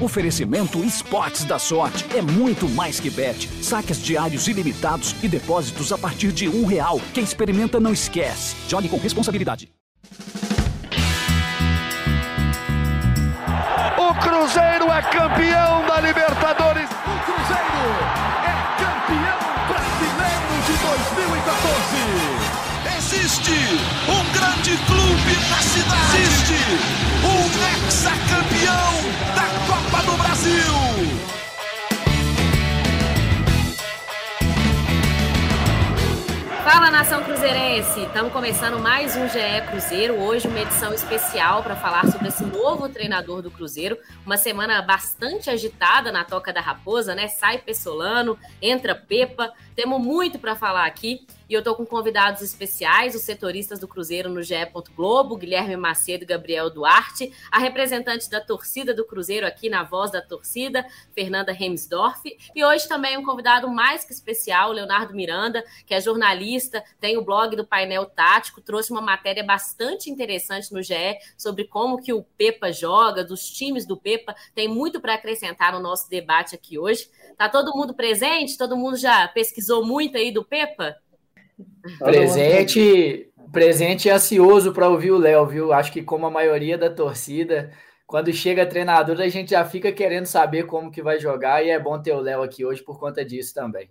Oferecimento Esportes da Sorte. É muito mais que bet. Saques diários ilimitados e depósitos a partir de um real. Quem experimenta não esquece. Jogue com responsabilidade. O Cruzeiro é campeão da Libertadores. O Cruzeiro é campeão brasileiro de 2014. Existe um grande clube na cidade. Existe um do Brasil. Fala nação cruzeirense! Estamos começando mais um GE Cruzeiro. Hoje, uma edição especial para falar sobre esse novo treinador do Cruzeiro. Uma semana bastante agitada na Toca da Raposa, né? Sai Pessolano, entra Pepa. Temos muito para falar aqui. E eu estou com convidados especiais, os setoristas do Cruzeiro no GE. Globo, Guilherme Macedo e Gabriel Duarte, a representante da torcida do Cruzeiro aqui na voz da torcida, Fernanda Remsdorf, e hoje também um convidado mais que especial, Leonardo Miranda, que é jornalista, tem o blog do Painel Tático, trouxe uma matéria bastante interessante no GE sobre como que o Pepa joga, dos times do Pepa, tem muito para acrescentar no nosso debate aqui hoje. Tá todo mundo presente? Todo mundo já pesquisou muito aí do Pepa? Presente, presente e ansioso para ouvir o Léo, viu? Acho que como a maioria da torcida, quando chega treinador, a gente já fica querendo saber como que vai jogar e é bom ter o Léo aqui hoje por conta disso também.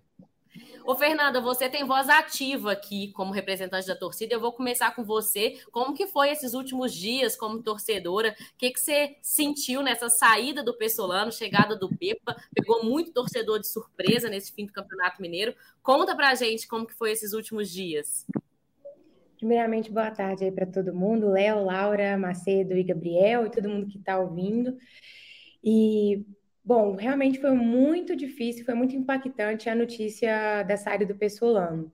Ô, Fernanda, você tem voz ativa aqui como representante da torcida. Eu vou começar com você. Como que foi esses últimos dias como torcedora? O que, que você sentiu nessa saída do Pessolano, chegada do Pepa? Pegou muito torcedor de surpresa nesse fim do Campeonato Mineiro. Conta pra gente como que foi esses últimos dias. Primeiramente, boa tarde aí para todo mundo, Léo, Laura, Macedo e Gabriel e todo mundo que está ouvindo. E Bom, realmente foi muito difícil, foi muito impactante a notícia da saída do Pessolano,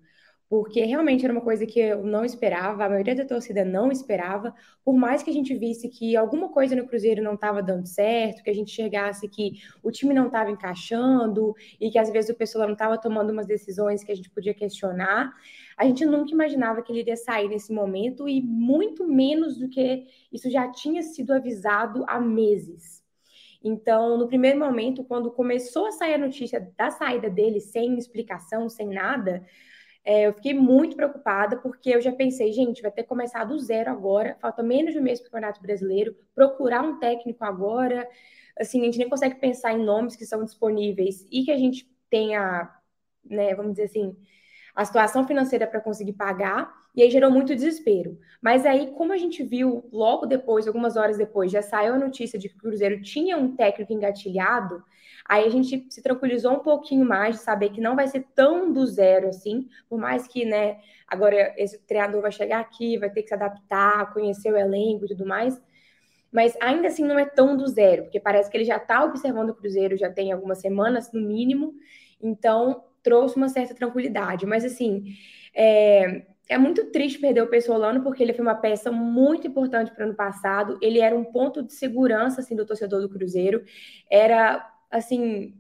porque realmente era uma coisa que eu não esperava, a maioria da torcida não esperava, por mais que a gente visse que alguma coisa no Cruzeiro não estava dando certo, que a gente chegasse que o time não estava encaixando e que às vezes o Pessolano estava tomando umas decisões que a gente podia questionar, a gente nunca imaginava que ele iria sair nesse momento e muito menos do que isso já tinha sido avisado há meses. Então, no primeiro momento, quando começou a sair a notícia da saída dele, sem explicação, sem nada, é, eu fiquei muito preocupada, porque eu já pensei, gente, vai ter que começar do zero agora, falta menos de um mês para o Campeonato Brasileiro, procurar um técnico agora. Assim, a gente nem consegue pensar em nomes que são disponíveis e que a gente tenha, né, vamos dizer assim, a situação financeira para conseguir pagar, e aí gerou muito desespero. Mas aí, como a gente viu logo depois, algumas horas depois, já saiu a notícia de que o Cruzeiro tinha um técnico engatilhado, aí a gente se tranquilizou um pouquinho mais de saber que não vai ser tão do zero assim, por mais que, né, agora esse treinador vai chegar aqui, vai ter que se adaptar, conhecer o elenco e tudo mais. Mas ainda assim não é tão do zero, porque parece que ele já está observando o Cruzeiro já tem algumas semanas, no mínimo. Então, trouxe uma certa tranquilidade. Mas, assim, é, é muito triste perder o Pessolano, porque ele foi uma peça muito importante para o ano passado. Ele era um ponto de segurança, assim, do torcedor do Cruzeiro. Era, assim,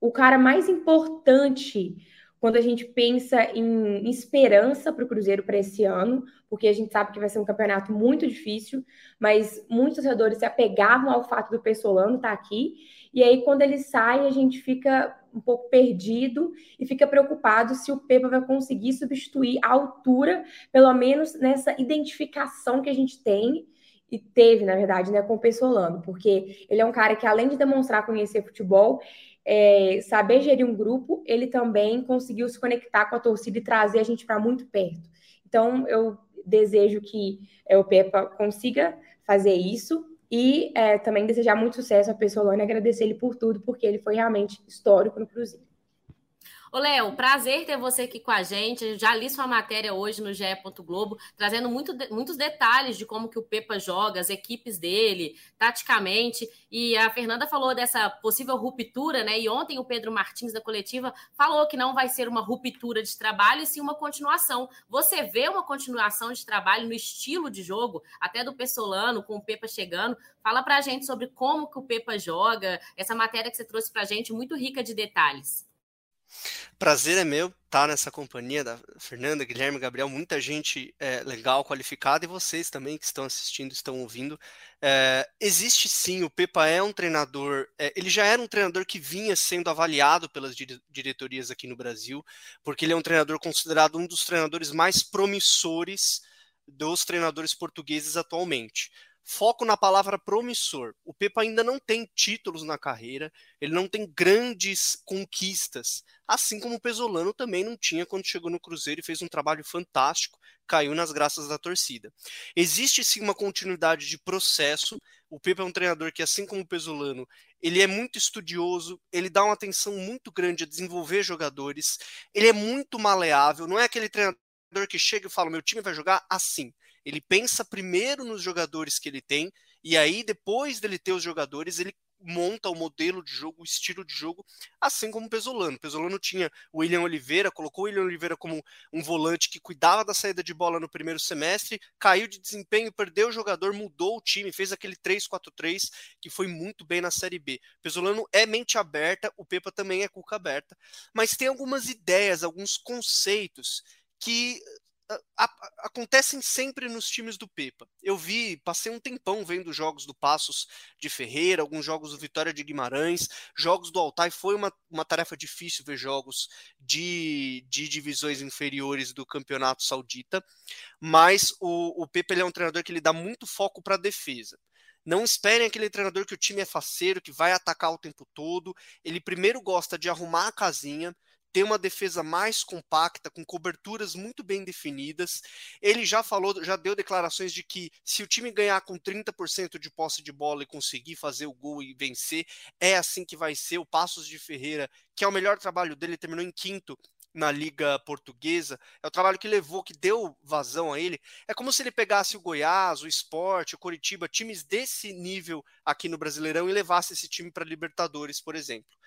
o cara mais importante quando a gente pensa em esperança para o Cruzeiro para esse ano, porque a gente sabe que vai ser um campeonato muito difícil, mas muitos torcedores se apegavam ao fato do Pessolano estar aqui. E aí, quando ele sai, a gente fica um pouco perdido e fica preocupado se o Pepa vai conseguir substituir a altura, pelo menos nessa identificação que a gente tem e teve, na verdade, né, com o Pessolano, porque ele é um cara que, além de demonstrar conhecer futebol, é, saber gerir um grupo, ele também conseguiu se conectar com a torcida e trazer a gente para muito perto. Então, eu desejo que é, o Pepa consiga fazer isso e é, também desejar muito sucesso a Pessolano e agradecer ele por tudo, porque ele foi realmente histórico no Cruzeiro. Ô, Léo, prazer ter você aqui com a gente. Eu já li sua matéria hoje no GE. Globo, trazendo muito, muitos detalhes de como que o Pepa joga, as equipes dele, taticamente. E a Fernanda falou dessa possível ruptura, né? E ontem o Pedro Martins, da coletiva, falou que não vai ser uma ruptura de trabalho, e sim uma continuação. Você vê uma continuação de trabalho no estilo de jogo, até do Pessolano, com o Pepa chegando. Fala pra gente sobre como que o Pepa joga, essa matéria que você trouxe pra gente, muito rica de detalhes. Prazer é meu estar nessa companhia da Fernanda, Guilherme, Gabriel, muita gente é, legal, qualificada, e vocês também que estão assistindo, estão ouvindo. É, existe sim, o Pepa é um treinador, é, ele já era um treinador que vinha sendo avaliado pelas dire diretorias aqui no Brasil, porque ele é um treinador considerado um dos treinadores mais promissores dos treinadores portugueses atualmente. Foco na palavra promissor. O Pepa ainda não tem títulos na carreira, ele não tem grandes conquistas, assim como o Pesolano também não tinha quando chegou no Cruzeiro e fez um trabalho fantástico, caiu nas graças da torcida. Existe sim uma continuidade de processo. O Pepa é um treinador que, assim como o Pesolano, ele é muito estudioso, ele dá uma atenção muito grande a desenvolver jogadores, ele é muito maleável, não é aquele treinador que chega e fala: meu time vai jogar assim. Ele pensa primeiro nos jogadores que ele tem, e aí, depois dele ter os jogadores, ele monta o modelo de jogo, o estilo de jogo, assim como o Pesolano. Pesolano tinha o William Oliveira, colocou o William Oliveira como um volante que cuidava da saída de bola no primeiro semestre, caiu de desempenho, perdeu o jogador, mudou o time, fez aquele 3-4-3 que foi muito bem na Série B. Pesolano é mente aberta, o Pepa também é cuca aberta, mas tem algumas ideias, alguns conceitos que acontecem sempre nos times do Pepa. Eu vi, passei um tempão vendo jogos do Passos de Ferreira, alguns jogos do Vitória de Guimarães, jogos do Altai. Foi uma, uma tarefa difícil ver jogos de, de divisões inferiores do campeonato saudita, mas o, o Pepa é um treinador que ele dá muito foco para a defesa. Não esperem aquele treinador que o time é faceiro, que vai atacar o tempo todo. Ele primeiro gosta de arrumar a casinha, ter uma defesa mais compacta, com coberturas muito bem definidas. Ele já falou, já deu declarações de que se o time ganhar com 30% de posse de bola e conseguir fazer o gol e vencer, é assim que vai ser. O Passos de Ferreira, que é o melhor trabalho dele, terminou em quinto na Liga Portuguesa, é o trabalho que levou, que deu vazão a ele. É como se ele pegasse o Goiás, o Sport, o Coritiba, times desse nível aqui no Brasileirão e levasse esse time para Libertadores, por exemplo.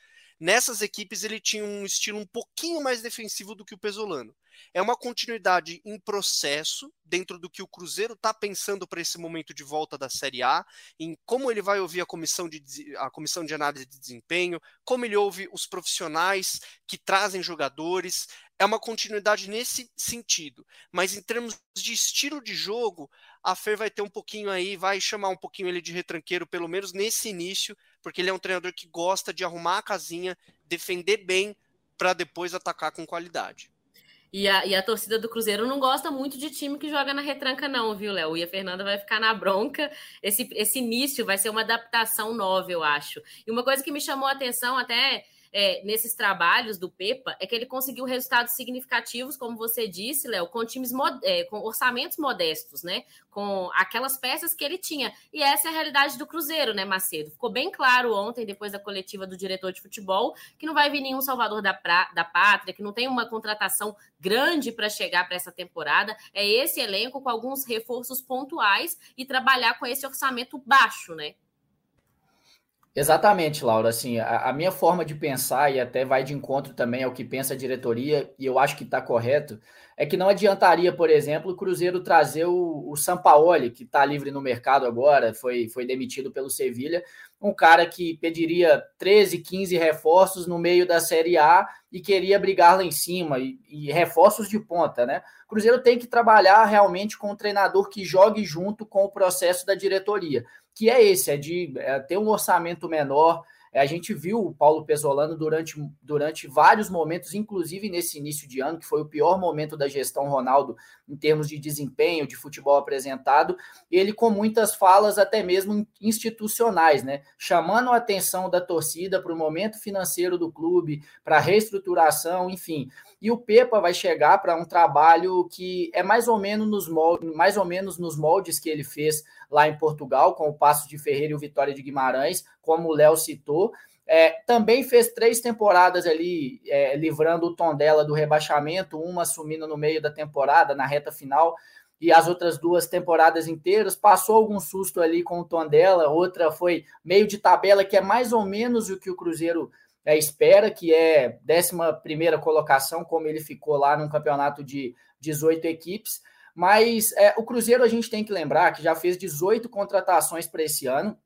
Nessas equipes ele tinha um estilo um pouquinho mais defensivo do que o Pesolano. É uma continuidade em processo dentro do que o Cruzeiro está pensando para esse momento de volta da Série A, em como ele vai ouvir a comissão, de, a comissão de análise de desempenho, como ele ouve os profissionais que trazem jogadores. É uma continuidade nesse sentido. Mas em termos de estilo de jogo, a Fer vai ter um pouquinho aí, vai chamar um pouquinho ele de retranqueiro, pelo menos nesse início, porque ele é um treinador que gosta de arrumar a casinha, defender bem para depois atacar com qualidade. E a, e a torcida do Cruzeiro não gosta muito de time que joga na retranca, não, viu, Léo? E a Fernanda vai ficar na bronca. Esse, esse início vai ser uma adaptação nova, eu acho. E uma coisa que me chamou a atenção, até é, nesses trabalhos do Pepa é que ele conseguiu resultados significativos, como você disse, Léo, com times é, com orçamentos modestos, né? Com aquelas peças que ele tinha. E essa é a realidade do Cruzeiro, né, Macedo? Ficou bem claro ontem, depois da coletiva do diretor de futebol, que não vai vir nenhum salvador da, pra, da pátria, que não tem uma contratação grande para chegar para essa temporada. É esse elenco com alguns reforços pontuais e trabalhar com esse orçamento baixo, né? Exatamente, Laura. Assim, a, a, minha forma de pensar, e até vai de encontro também ao que pensa a diretoria, e eu acho que está correto, é que não adiantaria, por exemplo, o Cruzeiro trazer o, o Sampaoli, que está livre no mercado agora, foi, foi demitido pelo Sevilha, um cara que pediria 13, 15 reforços no meio da Série A e queria brigar lá em cima, e, e reforços de ponta, né? O Cruzeiro tem que trabalhar realmente com um treinador que jogue junto com o processo da diretoria que é esse, é de é, ter um orçamento menor. É, a gente viu o Paulo Pesolano durante, durante vários momentos, inclusive nesse início de ano, que foi o pior momento da gestão Ronaldo em termos de desempenho, de futebol apresentado, ele com muitas falas até mesmo institucionais, né? Chamando a atenção da torcida para o momento financeiro do clube, para a reestruturação, enfim. E o Pepa vai chegar para um trabalho que é mais ou menos nos moldes, mais ou menos nos moldes que ele fez lá em Portugal, com o Passo de Ferreira e o Vitória de Guimarães, como o Léo citou. É, também fez três temporadas ali, é, livrando o tom dela do rebaixamento, uma assumindo no meio da temporada, na reta final, e as outras duas temporadas inteiras. Passou algum susto ali com o tom dela, outra foi meio de tabela, que é mais ou menos o que o Cruzeiro é, espera, que é 11 colocação, como ele ficou lá num campeonato de 18 equipes. Mas é, o Cruzeiro a gente tem que lembrar que já fez 18 contratações para esse ano,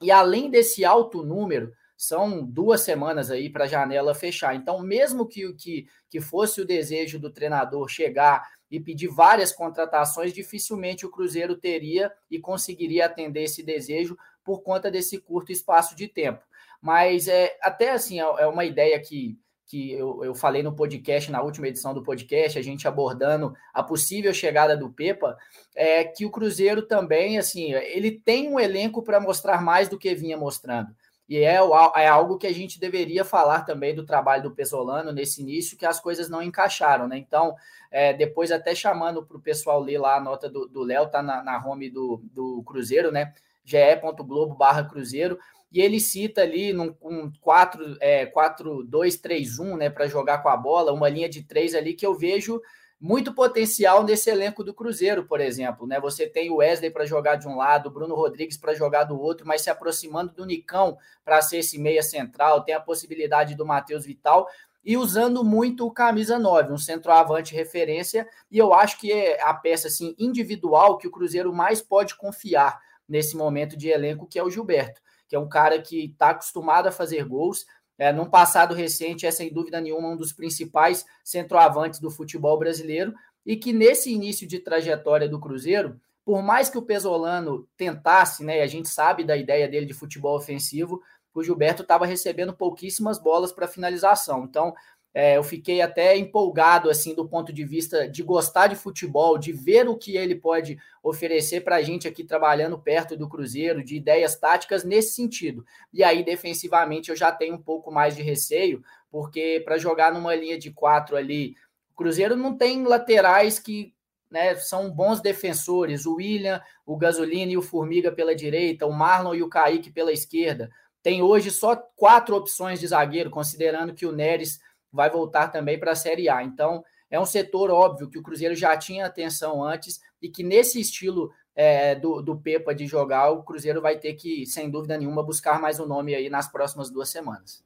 e além desse alto número, são duas semanas aí para a janela fechar. Então, mesmo que, que, que fosse o desejo do treinador chegar e pedir várias contratações, dificilmente o Cruzeiro teria e conseguiria atender esse desejo por conta desse curto espaço de tempo. Mas é até assim, é, é uma ideia que, que eu, eu falei no podcast, na última edição do podcast, a gente abordando a possível chegada do Pepa, é que o Cruzeiro também, assim, ele tem um elenco para mostrar mais do que vinha mostrando. E é, é, algo que a gente deveria falar também do trabalho do Pesolano nesse início, que as coisas não encaixaram, né? Então, é, depois até chamando para o pessoal ler lá a nota do Léo, tá na, na home do, do Cruzeiro, né? ge.globo barra Cruzeiro, e ele cita ali num um 4, é, 4 2 3 1, né, para jogar com a bola, uma linha de três ali que eu vejo muito potencial nesse elenco do Cruzeiro, por exemplo. Né? Você tem o Wesley para jogar de um lado, o Bruno Rodrigues para jogar do outro, mas se aproximando do Nicão para ser esse meia central, tem a possibilidade do Matheus Vital e usando muito o camisa 9, um centroavante referência, e eu acho que é a peça assim individual que o Cruzeiro mais pode confiar nesse momento de elenco, que é o Gilberto, que é um cara que está acostumado a fazer gols, é, num passado recente, é sem dúvida nenhuma um dos principais centroavantes do futebol brasileiro e que nesse início de trajetória do Cruzeiro, por mais que o Pesolano tentasse, né, a gente sabe da ideia dele de futebol ofensivo, o Gilberto estava recebendo pouquíssimas bolas para finalização. Então, é, eu fiquei até empolgado assim do ponto de vista de gostar de futebol, de ver o que ele pode oferecer para a gente aqui trabalhando perto do Cruzeiro, de ideias táticas nesse sentido. E aí, defensivamente, eu já tenho um pouco mais de receio, porque para jogar numa linha de quatro ali, o Cruzeiro não tem laterais que né, são bons defensores. O William, o Gasolina e o Formiga pela direita, o Marlon e o Kaique pela esquerda. Tem hoje só quatro opções de zagueiro, considerando que o Neres vai voltar também para a Série A. Então, é um setor óbvio que o Cruzeiro já tinha atenção antes e que nesse estilo é, do, do Pepa de jogar, o Cruzeiro vai ter que, sem dúvida nenhuma, buscar mais um nome aí nas próximas duas semanas.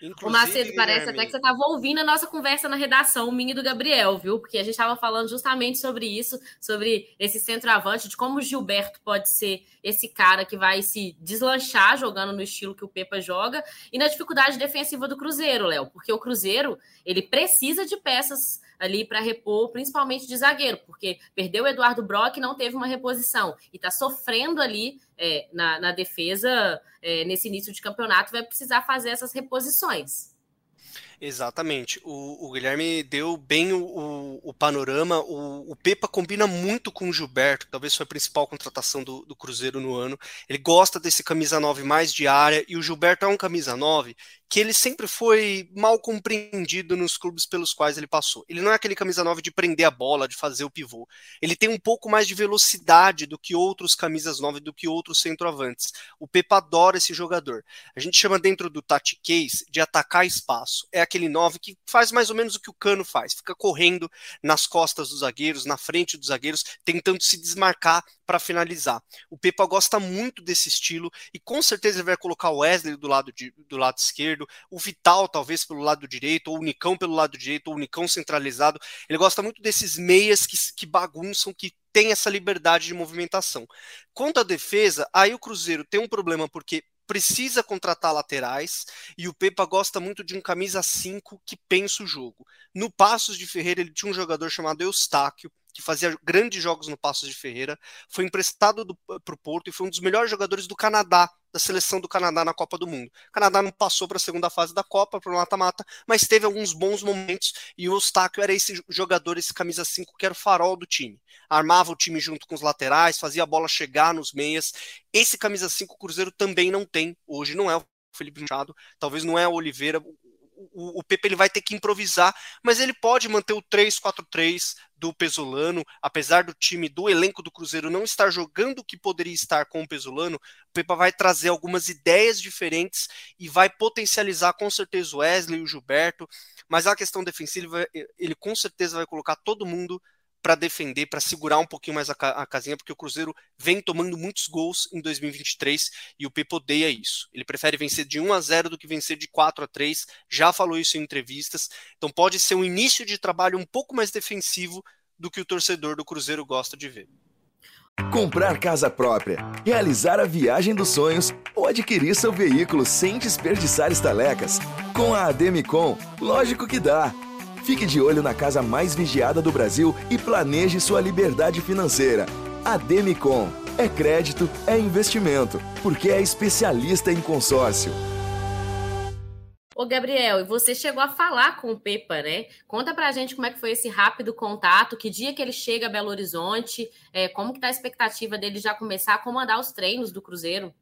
Inclusive, o Macedo, parece Guilherme... até que você estava ouvindo a nossa conversa na redação, o Mini do Gabriel, viu? Porque a gente estava falando justamente sobre isso, sobre esse centroavante, de como o Gilberto pode ser esse cara que vai se deslanchar jogando no estilo que o Pepa joga, e na dificuldade defensiva do Cruzeiro, Léo, porque o Cruzeiro, ele precisa de peças ali para repor, principalmente de zagueiro, porque perdeu o Eduardo Brock e não teve uma reposição e está sofrendo ali é, na, na, defesa é, nesse início de campeonato, vai precisar fazer essas reposições. Exatamente. O, o, Guilherme deu bem o, o, o panorama. O, Pepa combina muito com o Gilberto, talvez foi a principal contratação do, do, Cruzeiro no ano. Ele gosta desse camisa 9 mais de área, e o Gilberto é um camisa 9 que ele sempre foi mal compreendido nos clubes pelos quais ele passou. Ele não é aquele camisa 9 de prender a bola, de fazer o pivô. Ele tem um pouco mais de velocidade do que outros camisas 9, do que outros centroavantes. O Pepa adora esse jogador. A gente chama dentro do Tati Case de atacar espaço. É aquele 9 que faz mais ou menos o que o Cano faz, fica correndo nas costas dos zagueiros, na frente dos zagueiros, tentando se desmarcar para finalizar. O Pepa gosta muito desse estilo e com certeza ele vai colocar o Wesley do lado, de, do lado esquerdo, o Vital talvez pelo lado direito, ou o Nicão pelo lado direito, ou o Nicão centralizado. Ele gosta muito desses meias que, que bagunçam, que tem essa liberdade de movimentação. Quanto à defesa, aí o Cruzeiro tem um problema porque precisa contratar laterais e o Pepa gosta muito de um camisa 5 que pensa o jogo. No Passos de Ferreira ele tinha um jogador chamado Eustáquio, que fazia grandes jogos no Passos de Ferreira, foi emprestado para o Porto e foi um dos melhores jogadores do Canadá, da seleção do Canadá na Copa do Mundo. O Canadá não passou para a segunda fase da Copa, para o mata-mata, mas teve alguns bons momentos e o Eustáquio era esse jogador, esse camisa 5 que era o farol do time. Armava o time junto com os laterais, fazia a bola chegar nos meias. Esse camisa 5 o Cruzeiro também não tem. Hoje não é o Felipe Machado, talvez não é o Oliveira, o, o Pepe ele vai ter que improvisar, mas ele pode manter o 3-4-3 do Pesolano, apesar do time do elenco do Cruzeiro não estar jogando o que poderia estar com o Pesolano, o Pepa vai trazer algumas ideias diferentes e vai potencializar com certeza o Wesley e o Gilberto, mas a questão defensiva, ele com certeza vai colocar todo mundo para defender, para segurar um pouquinho mais a, a, casinha, porque o Cruzeiro vem tomando muitos gols em 2023 e o Pepe odeia isso. Ele prefere vencer de 1 a 0 do que vencer de 4 a 3, já falou isso em entrevistas. Então pode ser um início de trabalho um pouco mais defensivo do que o torcedor do Cruzeiro gosta de ver. comprar casa própria, realizar a viagem dos sonhos ou adquirir seu veículo sem desperdiçar estalecas. Com a Ademicon, lógico que dá. Fique de olho na casa mais vigiada do Brasil e planeje sua liberdade financeira. Ademicon. É crédito, é investimento, porque é especialista em consórcio. Ô, Gabriel, e você chegou a falar com o Pepa, né? Conta pra gente como é que foi esse rápido contato, que dia que ele chega a Belo Horizonte, é, como que tá a expectativa dele já começar a comandar os treinos do Cruzeiro?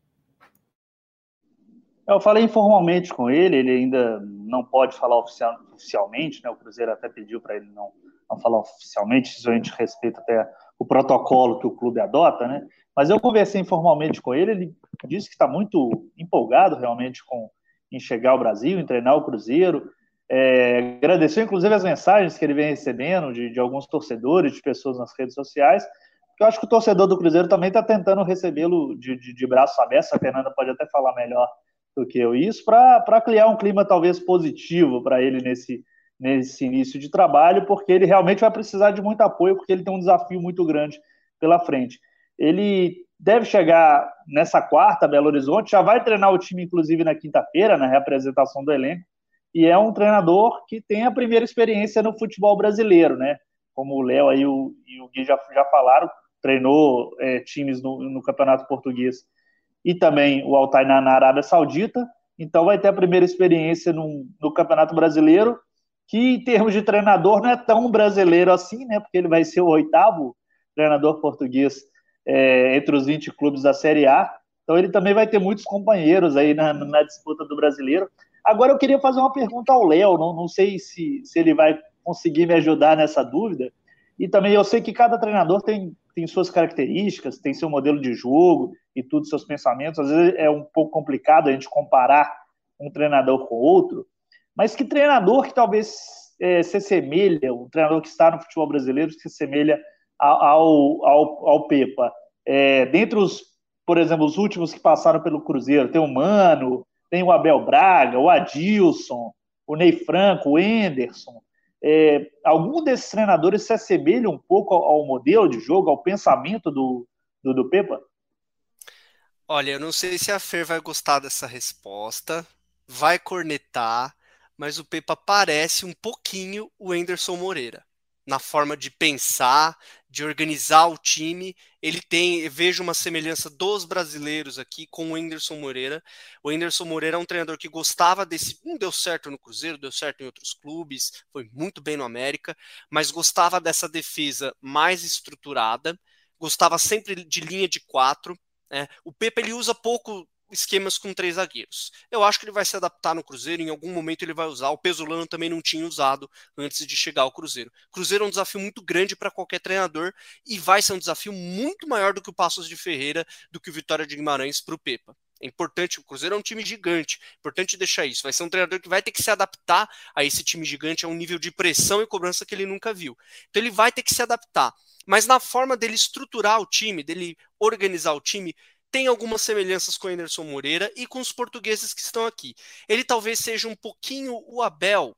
Eu falei informalmente com ele, ele ainda não pode falar oficial, oficialmente, né? O Cruzeiro até pediu para ele não, não falar oficialmente, isso a gente respeita até o protocolo que o clube adota, né? Mas eu conversei informalmente com ele, ele disse que está muito empolgado realmente com em chegar ao Brasil, em treinar o Cruzeiro. É, agradeceu, inclusive, as mensagens que ele vem recebendo de, de alguns torcedores, de pessoas nas redes sociais. Eu acho que o torcedor do Cruzeiro também está tentando recebê-lo de, de, de braço aberto. A Fernanda pode até falar melhor do que eu isso, para criar um clima talvez positivo para ele nesse, nesse início de trabalho, porque ele realmente vai precisar de muito apoio, porque ele tem um desafio muito grande pela frente. Ele deve chegar nessa quarta, Belo Horizonte, já vai treinar o time, inclusive, na quinta-feira, na representação do elenco, e é um treinador que tem a primeira experiência no futebol brasileiro, né? Como o Léo e o Gui já, já falaram, treinou é, times no, no, Campeonato Português e também o Altainá na Arábia Saudita, então vai ter a primeira experiência no, no Campeonato Brasileiro, que em termos de treinador não é tão brasileiro assim, né? Porque ele vai ser o oitavo treinador português é, entre os 20 clubes da Série A. Então ele também vai ter muitos companheiros aí na, na disputa do brasileiro. Agora eu queria fazer uma pergunta ao Léo, não, não sei se, se ele vai conseguir me ajudar nessa dúvida. E também eu sei que cada treinador tem, tem suas características, tem seu modelo de jogo e tudo, seus pensamentos. Às vezes é um pouco complicado a gente comparar um treinador com outro. Mas que treinador que talvez é, se assemelha, um treinador que está no futebol brasileiro, que se assemelha ao, ao, ao Pepa. É, dentre os, por exemplo, os últimos que passaram pelo Cruzeiro, tem o Mano, tem o Abel Braga, o Adilson, o Ney Franco, o Enderson. É, algum desses treinadores se assemelha um pouco ao, ao, modelo de jogo, ao pensamento do, do, do Pepa? Olha, eu não sei se a Fer vai gostar dessa resposta, vai cornetar, mas o Pepa parece um pouquinho o Enderson Moreira na forma de pensar, de organizar o time. Ele tem, vejo uma semelhança dos brasileiros aqui com o Anderson Moreira. O Anderson Moreira é um treinador que gostava desse, não deu certo no Cruzeiro, deu certo em outros clubes, foi muito bem no América, mas gostava dessa defesa mais estruturada, gostava sempre de linha de quatro. Né? O Pepe ele usa pouco esquemas com três zagueiros. Eu acho que ele vai se adaptar no Cruzeiro, em algum momento ele vai usar. O Pesolano também não tinha usado antes de chegar ao Cruzeiro. Cruzeiro é um desafio muito grande para qualquer treinador e vai ser um desafio muito maior do que o Passos de Ferreira, do que o Vitória de Guimarães para o Pepa. É importante, o Cruzeiro é um time gigante, importante deixar isso. Vai ser um treinador que vai ter que se adaptar a esse time gigante, a um nível de pressão e cobrança que ele nunca viu. Então ele vai ter que se adaptar. Mas na forma dele estruturar o time, dele organizar o time, tem algumas semelhanças com o Anderson Moreira e com os portugueses que estão aqui. Ele talvez seja um pouquinho o Abel.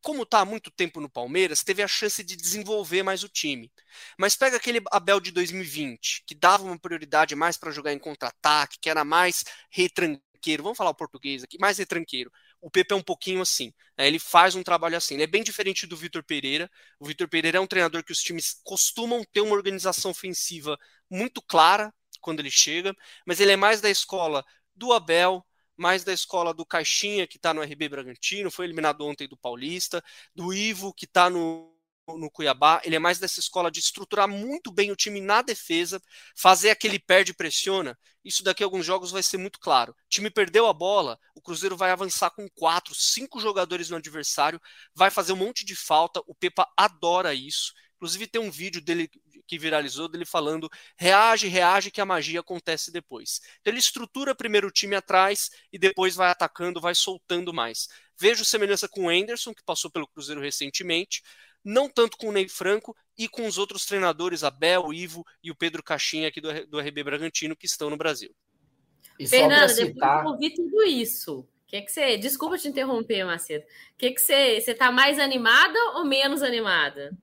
Como está há muito tempo no Palmeiras, teve a chance de desenvolver mais o time. Mas pega aquele Abel de 2020, que dava uma prioridade mais para jogar em contra-ataque, que era mais retranqueiro. Vamos falar o português aqui, mais retranqueiro. O Pepe é um pouquinho assim. Né? Ele faz um trabalho assim. Ele é bem diferente do Vitor Pereira. O Vitor Pereira é um treinador que os times costumam ter uma organização ofensiva muito clara, quando ele chega, mas ele é mais da escola do Abel, mais da escola do Caixinha, que está no RB Bragantino, foi eliminado ontem do Paulista, do Ivo, que está no, no Cuiabá. Ele é mais dessa escola de estruturar muito bem o time na defesa, fazer aquele perde e pressiona. Isso daqui a alguns jogos vai ser muito claro. O time perdeu a bola, o Cruzeiro vai avançar com quatro, cinco jogadores no adversário, vai fazer um monte de falta. O Pepa adora isso. Inclusive tem um vídeo dele que viralizou dele falando reage, reage que a magia acontece depois. Então ele estrutura primeiro o time atrás e depois vai atacando, vai soltando mais. Vejo semelhança com o Anderson, que passou pelo Cruzeiro recentemente, não tanto com o Ney Franco e com os outros treinadores, Abel, o Ivo e o Pedro Caixinha aqui do, do RB Bragantino, que estão no Brasil. E Fernanda, citar... depois de ouvir tudo isso, que que você. Desculpa te interromper, Macedo. que, que você. Você tá mais animada ou menos animada?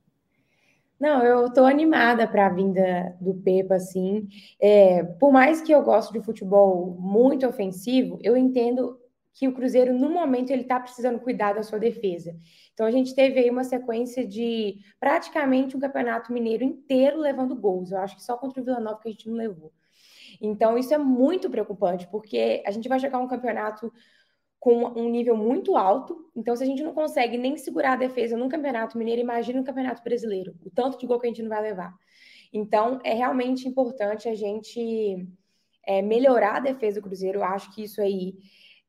Não, eu estou animada para a vinda do Pepa, assim. É, por mais que eu goste de futebol muito ofensivo, eu entendo que o Cruzeiro, no momento, ele está precisando cuidar da sua defesa. Então, a gente teve aí uma sequência de praticamente um campeonato mineiro inteiro levando gols. Eu acho que só contra o Vila Nova que a gente não levou. Então, isso é muito preocupante, porque a gente vai jogar um campeonato com um nível muito alto. Então, se a gente não consegue nem segurar a defesa num campeonato mineiro, imagina um campeonato brasileiro, o tanto de gol que a gente não vai levar. Então, é realmente importante a gente é, melhorar a defesa do Cruzeiro. Eu acho que isso aí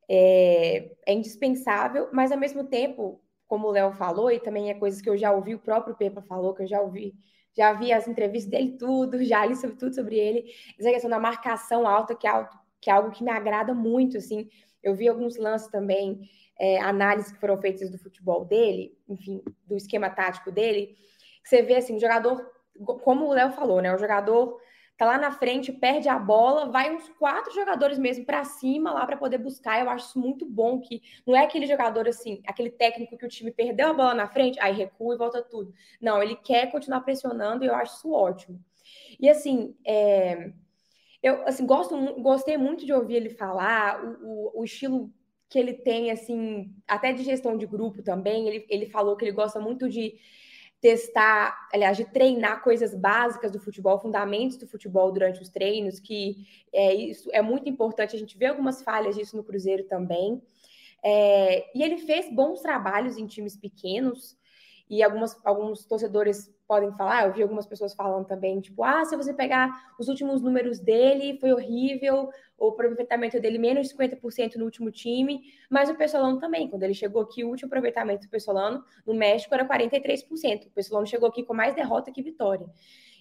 é, é indispensável, mas ao mesmo tempo, como o Léo falou, e também é coisas que eu já ouvi, o próprio Pepa falou, que eu já ouvi, já vi as entrevistas dele tudo, já li sobre tudo sobre ele, essa questão da marcação alta, que é, algo, que é algo que me agrada muito, assim, eu vi alguns lances também, é, análises que foram feitas do futebol dele, enfim, do esquema tático dele, que você vê assim, o jogador, como o Léo falou, né? O jogador tá lá na frente, perde a bola, vai uns quatro jogadores mesmo para cima lá para poder buscar. Eu acho isso muito bom que não é aquele jogador assim, aquele técnico que o time perdeu a bola na frente, aí recua e volta tudo. Não, ele quer continuar pressionando e eu acho isso ótimo. E assim, é, eu assim, gosto, gostei muito de ouvir ele falar, o, o, o, estilo que ele tem, assim, até de gestão de grupo também. Ele, ele falou que ele gosta muito de testar, aliás, de treinar coisas básicas do futebol, fundamentos do futebol durante os treinos, que é, isso é muito importante. A gente vê algumas falhas disso no Cruzeiro também. É, e ele fez bons trabalhos em times pequenos, e algumas, alguns torcedores podem falar, eu vi algumas pessoas falando também, tipo, ah, se você pegar os últimos números dele, foi horrível, o aproveitamento dele menos de 50% no último time, mas o Pessolano também, quando ele chegou aqui, o último aproveitamento do Pessolano no México era 43%, o Pessolano chegou aqui com mais derrota que vitória.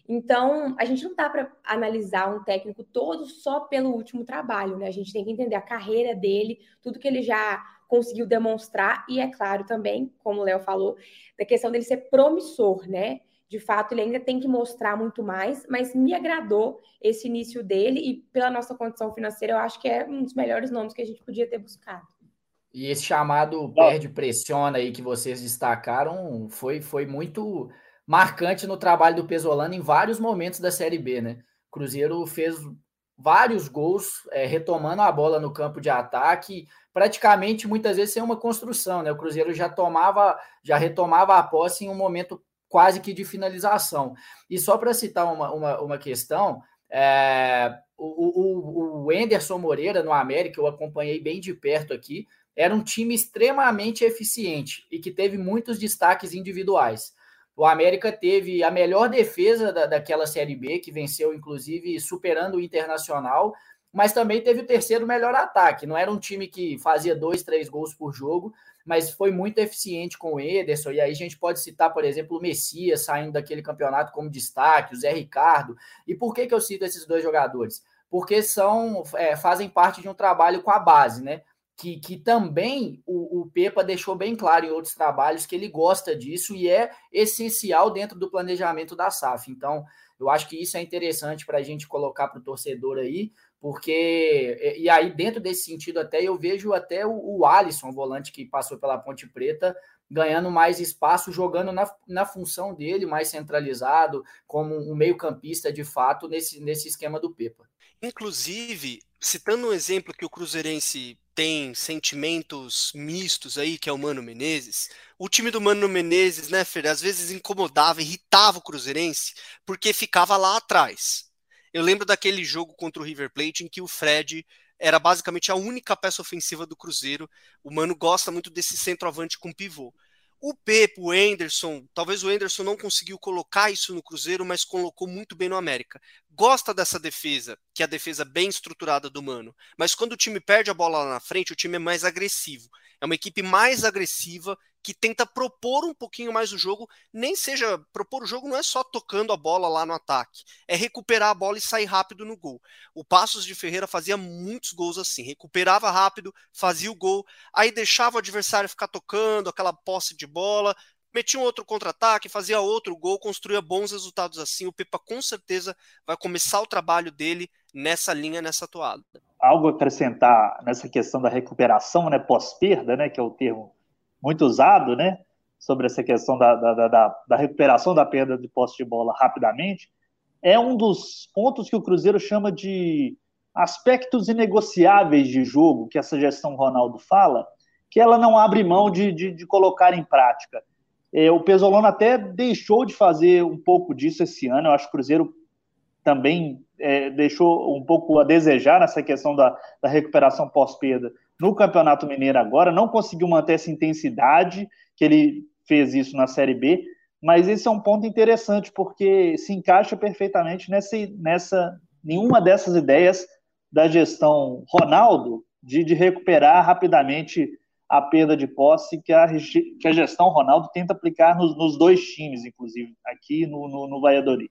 Então, a gente não dá para analisar um técnico todo só pelo último trabalho, né? A gente tem que entender a carreira dele, tudo que ele já conseguiu demonstrar, e é claro também, como o Léo falou, da questão dele ser promissor, né? De fato, ele ainda tem que mostrar muito mais, mas me agradou esse início dele e pela nossa condição financeira, eu acho que é um dos melhores nomes que a gente podia ter buscado. E esse chamado perde pressiona aí que vocês destacaram foi, foi muito marcante no trabalho do Pesolano em vários momentos da Série B, né? O Cruzeiro fez vários gols é, retomando a bola no campo de ataque, praticamente muitas vezes sem uma construção, né? O Cruzeiro já tomava, já retomava a posse em um momento quase que de finalização. E só para citar uma, uma, uma questão, é, o, o, o Enderson Moreira no América, eu acompanhei bem de perto aqui, era um time extremamente eficiente e que teve muitos destaques individuais. O América teve a melhor defesa da, daquela Série B, que venceu, inclusive, superando o Internacional, mas também teve o terceiro melhor ataque. Não era um time que fazia dois, três gols por jogo, mas foi muito eficiente com o Ederson. E aí a gente pode citar, por exemplo, o Messias saindo daquele campeonato como destaque, o Zé Ricardo. E por que, que eu cito esses dois jogadores? Porque são é, fazem parte de um trabalho com a base, né? Que, que também o, o Pepa deixou bem claro em outros trabalhos que ele gosta disso e é essencial dentro do planejamento da SAF. Então, eu acho que isso é interessante para a gente colocar para o torcedor aí, porque e aí dentro desse sentido até eu vejo até o, o Alisson, volante que passou pela Ponte Preta, ganhando mais espaço, jogando na, na função dele, mais centralizado, como um meio-campista de fato nesse, nesse esquema do Pepa. Inclusive, citando um exemplo que o Cruzeirense tem sentimentos mistos aí, que é o Mano Menezes, o time do Mano Menezes, né, Fer, às vezes incomodava, irritava o Cruzeirense, porque ficava lá atrás. Eu lembro daquele jogo contra o River Plate em que o Fred era basicamente a única peça ofensiva do Cruzeiro. O Mano gosta muito desse centroavante com pivô. O Pepe, o Anderson, talvez o Anderson não conseguiu colocar isso no Cruzeiro, mas colocou muito bem no América. Gosta dessa defesa, que é a defesa bem estruturada do Mano. Mas quando o time perde a bola lá na frente, o time é mais agressivo. É uma equipe mais agressiva que tenta propor um pouquinho mais o jogo, nem seja propor o jogo não é só tocando a bola lá no ataque, é recuperar a bola e sair rápido no gol. O Passos de Ferreira fazia muitos gols assim, recuperava rápido, fazia o gol, aí deixava o adversário ficar tocando aquela posse de bola, metia um outro contra-ataque, fazia outro gol, construía bons resultados assim. O Pepa com certeza vai começar o trabalho dele nessa linha, nessa toada. Algo a acrescentar nessa questão da recuperação, né, pós-perda, né, que é o termo muito usado, né? sobre essa questão da, da, da, da recuperação da perda de posse de bola rapidamente, é um dos pontos que o Cruzeiro chama de aspectos inegociáveis de jogo, que essa gestão Ronaldo fala, que ela não abre mão de, de, de colocar em prática. É, o Pesolano até deixou de fazer um pouco disso esse ano, eu acho que o Cruzeiro também é, deixou um pouco a desejar nessa questão da, da recuperação pós-perda no Campeonato Mineiro agora, não conseguiu manter essa intensidade que ele fez isso na Série B, mas esse é um ponto interessante porque se encaixa perfeitamente nessa, nessa nenhuma dessas ideias da gestão Ronaldo de, de recuperar rapidamente a perda de posse que a, que a gestão Ronaldo tenta aplicar nos, nos dois times, inclusive, aqui no, no, no Valladolid.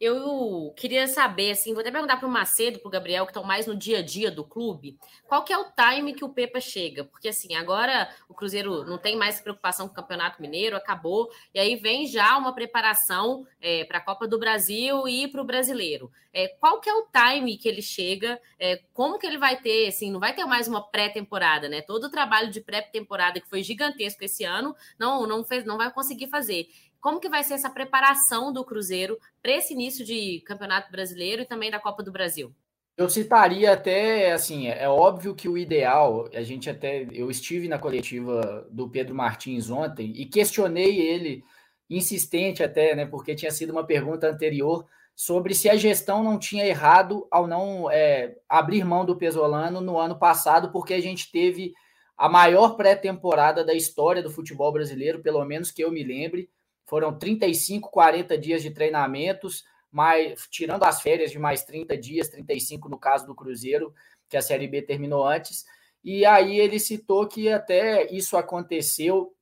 Eu queria saber, assim, vou até perguntar para o Macedo, para o Gabriel, que estão mais no dia a dia do clube, qual que é o time que o Pepa chega? Porque, assim, agora o Cruzeiro não tem mais preocupação com o Campeonato Mineiro, acabou, e aí vem já uma preparação é, para a Copa do Brasil e para o Brasileiro. É, qual que é o time que ele chega? É, como que ele vai ter, assim, não vai ter mais uma pré-temporada, né? Todo o trabalho de pré-temporada que foi gigantesco esse ano, não, não, fez, não vai conseguir fazer. Como que vai ser essa preparação do Cruzeiro para esse início de Campeonato Brasileiro e também da Copa do Brasil? Eu citaria até, assim, é óbvio que o ideal, a gente até, eu estive na coletiva do Pedro Martins ontem e questionei ele, insistente até, né, porque tinha sido uma pergunta anterior sobre se a gestão não tinha errado ao não é, abrir mão do Pesolano no ano passado, porque a gente teve a maior pré-temporada da história do futebol brasileiro, pelo menos que eu me lembre, foram 35, 40 dias de treinamentos, mais, tirando as férias de mais 30 dias, 35 no caso do Cruzeiro, que a Série B terminou antes. E aí ele citou que até isso aconteceu.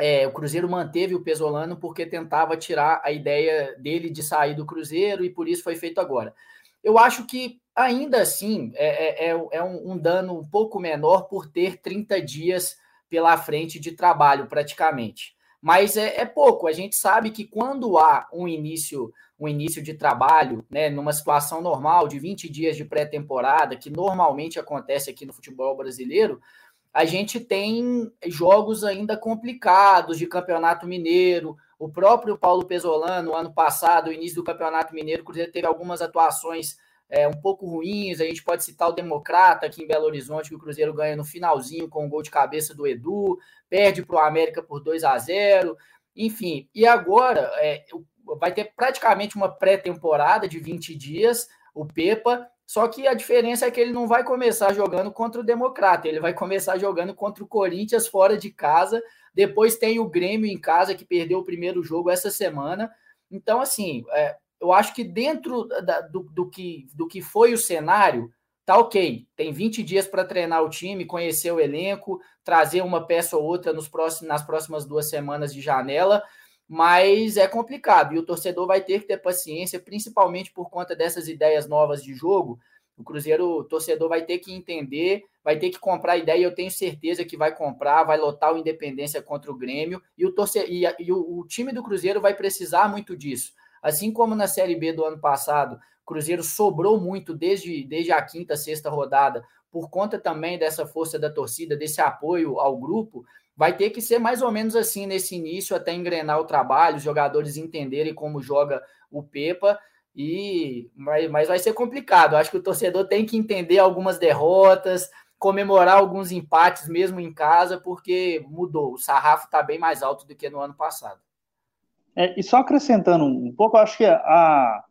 É, o Cruzeiro manteve o Pesolano porque tentava tirar a ideia dele de sair do Cruzeiro e por isso foi feito agora. Eu acho que ainda assim é, é, é, é um, um dano um pouco menor por ter 30 dias pela frente de trabalho, praticamente mas é, é, pouco. A gente sabe que quando há um início, um início de trabalho, né, numa situação normal de 20 dias de pré-temporada, que normalmente acontece aqui no futebol brasileiro, a gente tem jogos ainda complicados de Campeonato Mineiro. O próprio Paulo Pesolano, ano passado, o início do Campeonato Mineiro, o Cruzeiro teve algumas atuações é, um pouco ruins. A gente pode citar o Democrata aqui em Belo Horizonte, que o Cruzeiro ganha no finalzinho com o um gol de cabeça do Edu, perde para o América por 2 a 0 enfim. E agora é, vai ter praticamente uma pré-temporada de 20 dias, o Pepa. Só que a diferença é que ele não vai começar jogando contra o Democrata, ele vai começar jogando contra o Corinthians fora de casa. Depois tem o Grêmio em casa, que perdeu o primeiro jogo essa semana. Então, assim, é, eu acho que dentro da, do, do, que, do que foi o cenário, tá ok. Tem 20 dias para treinar o time, conhecer o elenco, trazer uma peça ou outra nos próximos, nas próximas duas semanas de janela, mas é complicado e o torcedor vai ter que ter paciência, principalmente por conta dessas ideias novas de jogo. O Cruzeiro, o torcedor vai ter que entender, vai ter que comprar a ideia, eu tenho certeza que vai comprar, vai lotar o Independência contra o Grêmio, e o, torce, e, e o, o time do Cruzeiro vai precisar muito disso. Assim como na Série B do ano passado, Cruzeiro sobrou muito desde, desde a quinta, sexta rodada, por conta também dessa força da torcida, desse apoio ao grupo, vai ter que ser mais ou menos assim nesse início, até engrenar o trabalho, os jogadores entenderem como joga o Pepa. E mas, mas vai ser complicado. Acho que o torcedor tem que entender algumas derrotas, comemorar alguns empates mesmo em casa, porque mudou. O sarrafo está bem mais alto do que no ano passado. É, e só acrescentando um pouco, acho que a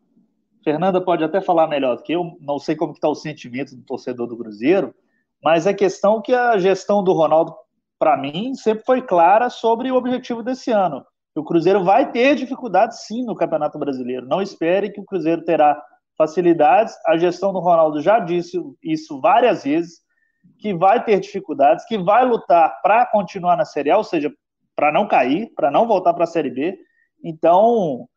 Fernanda pode até falar melhor do que eu, não sei como está o sentimento do torcedor do Cruzeiro, mas a questão que a gestão do Ronaldo, para mim, sempre foi clara sobre o objetivo desse ano. O Cruzeiro vai ter dificuldades sim no Campeonato Brasileiro. Não espere que o Cruzeiro terá facilidades. A gestão do Ronaldo já disse isso várias vezes, que vai ter dificuldades, que vai lutar para continuar na Série A, ou seja, para não cair, para não voltar para a Série B. Então,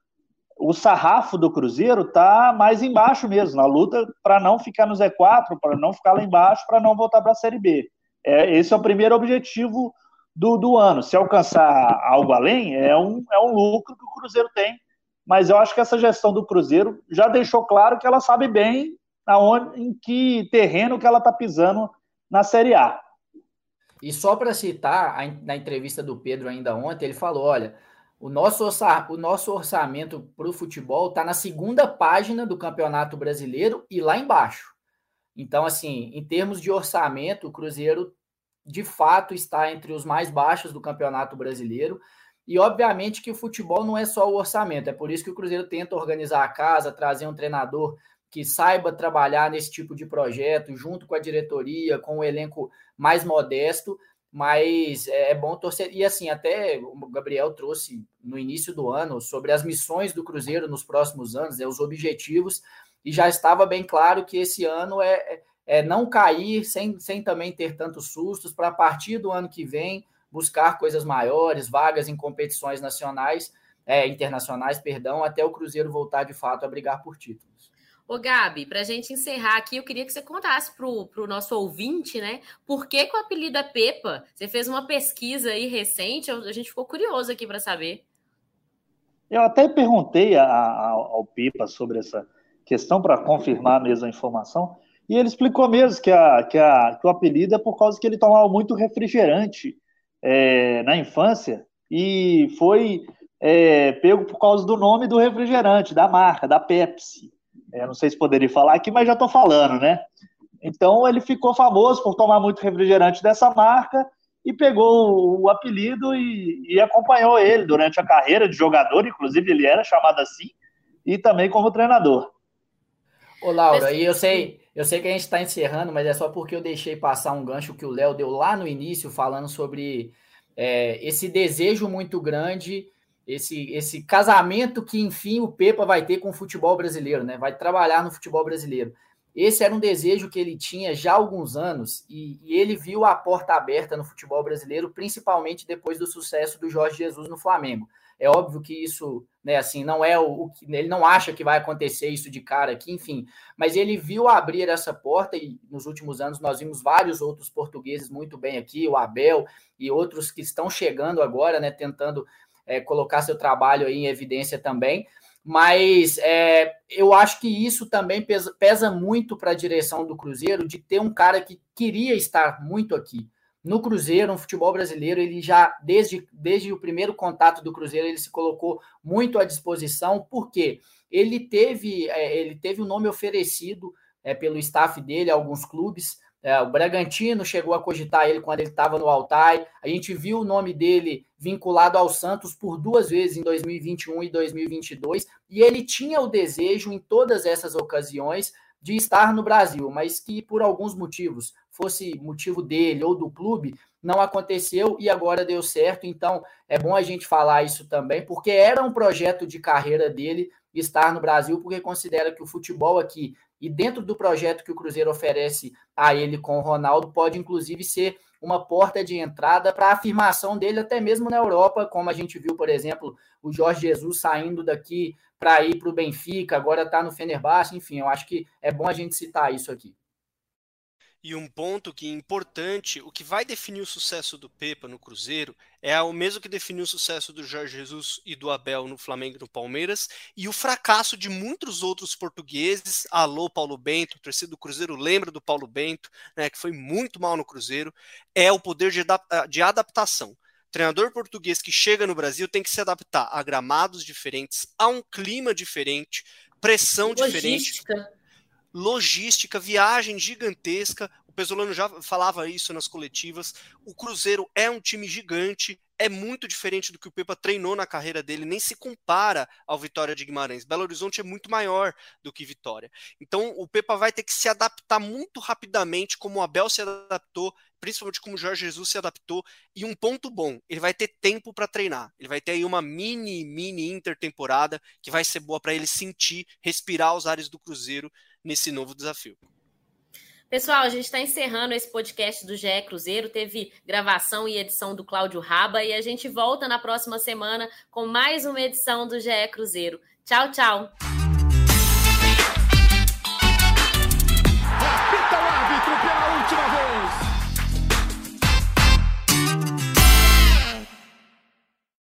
o sarrafo do Cruzeiro está mais embaixo mesmo, na luta para não ficar no Z4, para não ficar lá embaixo, para não voltar para a Série B. É, esse é o primeiro objetivo do, do ano. Se alcançar algo além, é um, é um lucro que o Cruzeiro tem. Mas eu acho que essa gestão do Cruzeiro já deixou claro que ela sabe bem aonde, em que terreno que ela está pisando na Série A. E só para citar, na entrevista do Pedro ainda ontem, ele falou: olha, o nosso, o nosso orçamento para o futebol está na segunda página do Campeonato Brasileiro e lá embaixo. Então, assim, em termos de orçamento, o Cruzeiro de fato está entre os mais baixos do Campeonato Brasileiro. E obviamente que o futebol não é só o orçamento, é por isso que o Cruzeiro tenta organizar a casa, trazer um treinador que saiba trabalhar nesse tipo de projeto, junto com a diretoria, com o um elenco mais modesto, mas é, é bom torcer. E assim, até o Gabriel trouxe no início do ano sobre as missões do Cruzeiro nos próximos anos, né, os objetivos, e já estava bem claro que esse ano é, é, é não cair sem, sem também ter tantos sustos, para a partir do ano que vem buscar coisas maiores, vagas em competições nacionais, é, internacionais, perdão, até o Cruzeiro voltar de fato a brigar por títulos. Ô, Gabi, para a gente encerrar aqui, eu queria que você contasse para o nosso ouvinte, né? Por que, que o apelido é Pepa? Você fez uma pesquisa aí recente, a gente ficou curioso aqui para saber. Eu até perguntei a, a, ao Pepa sobre essa questão para confirmar mesmo a informação, e ele explicou mesmo que, a, que, que o apelido é por causa que ele tomava muito refrigerante é, na infância e foi é, pego por causa do nome do refrigerante, da marca, da Pepsi. É, não sei se poderia falar aqui, mas já estou falando, né? Então ele ficou famoso por tomar muito refrigerante dessa marca e pegou o apelido e, e, acompanhou ele durante a carreira de jogador, inclusive ele era chamado assim, e também como treinador. Ô, Laura, e eu sei, eu sei que a gente está encerrando, mas é só porque eu deixei passar um gancho que o Léo deu lá no início, falando sobre é, esse desejo muito grande esse, esse casamento que, enfim, o Pepa vai ter com o futebol brasileiro, né? Vai trabalhar no futebol brasileiro. Esse era um desejo que ele tinha já há alguns anos e, e, ele viu a porta aberta no futebol brasileiro, principalmente depois do sucesso do Jorge Jesus no Flamengo. É óbvio que isso, né, assim, não é o, que ele não acha que vai acontecer isso de cara aqui, enfim, mas ele viu abrir essa porta e nos últimos anos nós vimos vários outros portugueses muito bem aqui, o Abel e outros que estão chegando agora, né, tentando é, colocar seu trabalho aí em evidência também. Mas é, eu acho que isso também pesa, pesa muito para a direção do Cruzeiro de ter um cara que queria estar muito aqui. No Cruzeiro, no futebol brasileiro, ele já, desde, desde o primeiro contato do Cruzeiro, ele se colocou muito à disposição, porque ele teve, é, ele teve o um nome oferecido é, pelo staff dele alguns clubes, é, o Bragantino chegou a cogitar ele quando ele estava no Altai. A gente viu o nome dele vinculado ao Santos por duas vezes em 2021 e 2022. E ele tinha o desejo, em todas essas ocasiões, de estar no Brasil, mas que por alguns motivos, fosse motivo dele ou do clube, não aconteceu e agora deu certo. Então é bom a gente falar isso também, porque era um projeto de carreira dele estar no Brasil, porque considera que o futebol aqui e dentro do projeto que o Cruzeiro oferece a ele com o Ronaldo, pode inclusive ser uma porta de entrada para a afirmação dele até mesmo na Europa, como a gente viu, por exemplo, o Jorge Jesus saindo daqui para ir para o Benfica, agora está no Fenerbahçe, enfim, eu acho que é bom a gente citar isso aqui. E um ponto que é importante, o que vai definir o sucesso do Pepa no Cruzeiro é o mesmo que definiu o sucesso do Jorge Jesus e do Abel no Flamengo e no Palmeiras, e o fracasso de muitos outros portugueses. Alô, Paulo Bento, o torcedor do Cruzeiro lembra do Paulo Bento, né, que foi muito mal no Cruzeiro, é o poder de, de adaptação. Treinador português que chega no Brasil tem que se adaptar a gramados diferentes, a um clima diferente, pressão Logística. diferente logística, viagem gigantesca. O Pesolano já falava isso nas coletivas. O Cruzeiro é um time gigante, é muito diferente do que o Pepa treinou na carreira dele, nem se compara ao Vitória de Guimarães. Belo Horizonte é muito maior do que Vitória. Então o Pepa vai ter que se adaptar muito rapidamente, como o Abel se adaptou, principalmente como o Jorge Jesus se adaptou. E um ponto bom, ele vai ter tempo para treinar. Ele vai ter aí uma mini, mini intertemporada que vai ser boa para ele sentir, respirar os ares do Cruzeiro nesse novo desafio. Pessoal, a gente está encerrando esse podcast do GE Cruzeiro. Teve gravação e edição do Cláudio Raba e a gente volta na próxima semana com mais uma edição do GE Cruzeiro. Tchau, tchau.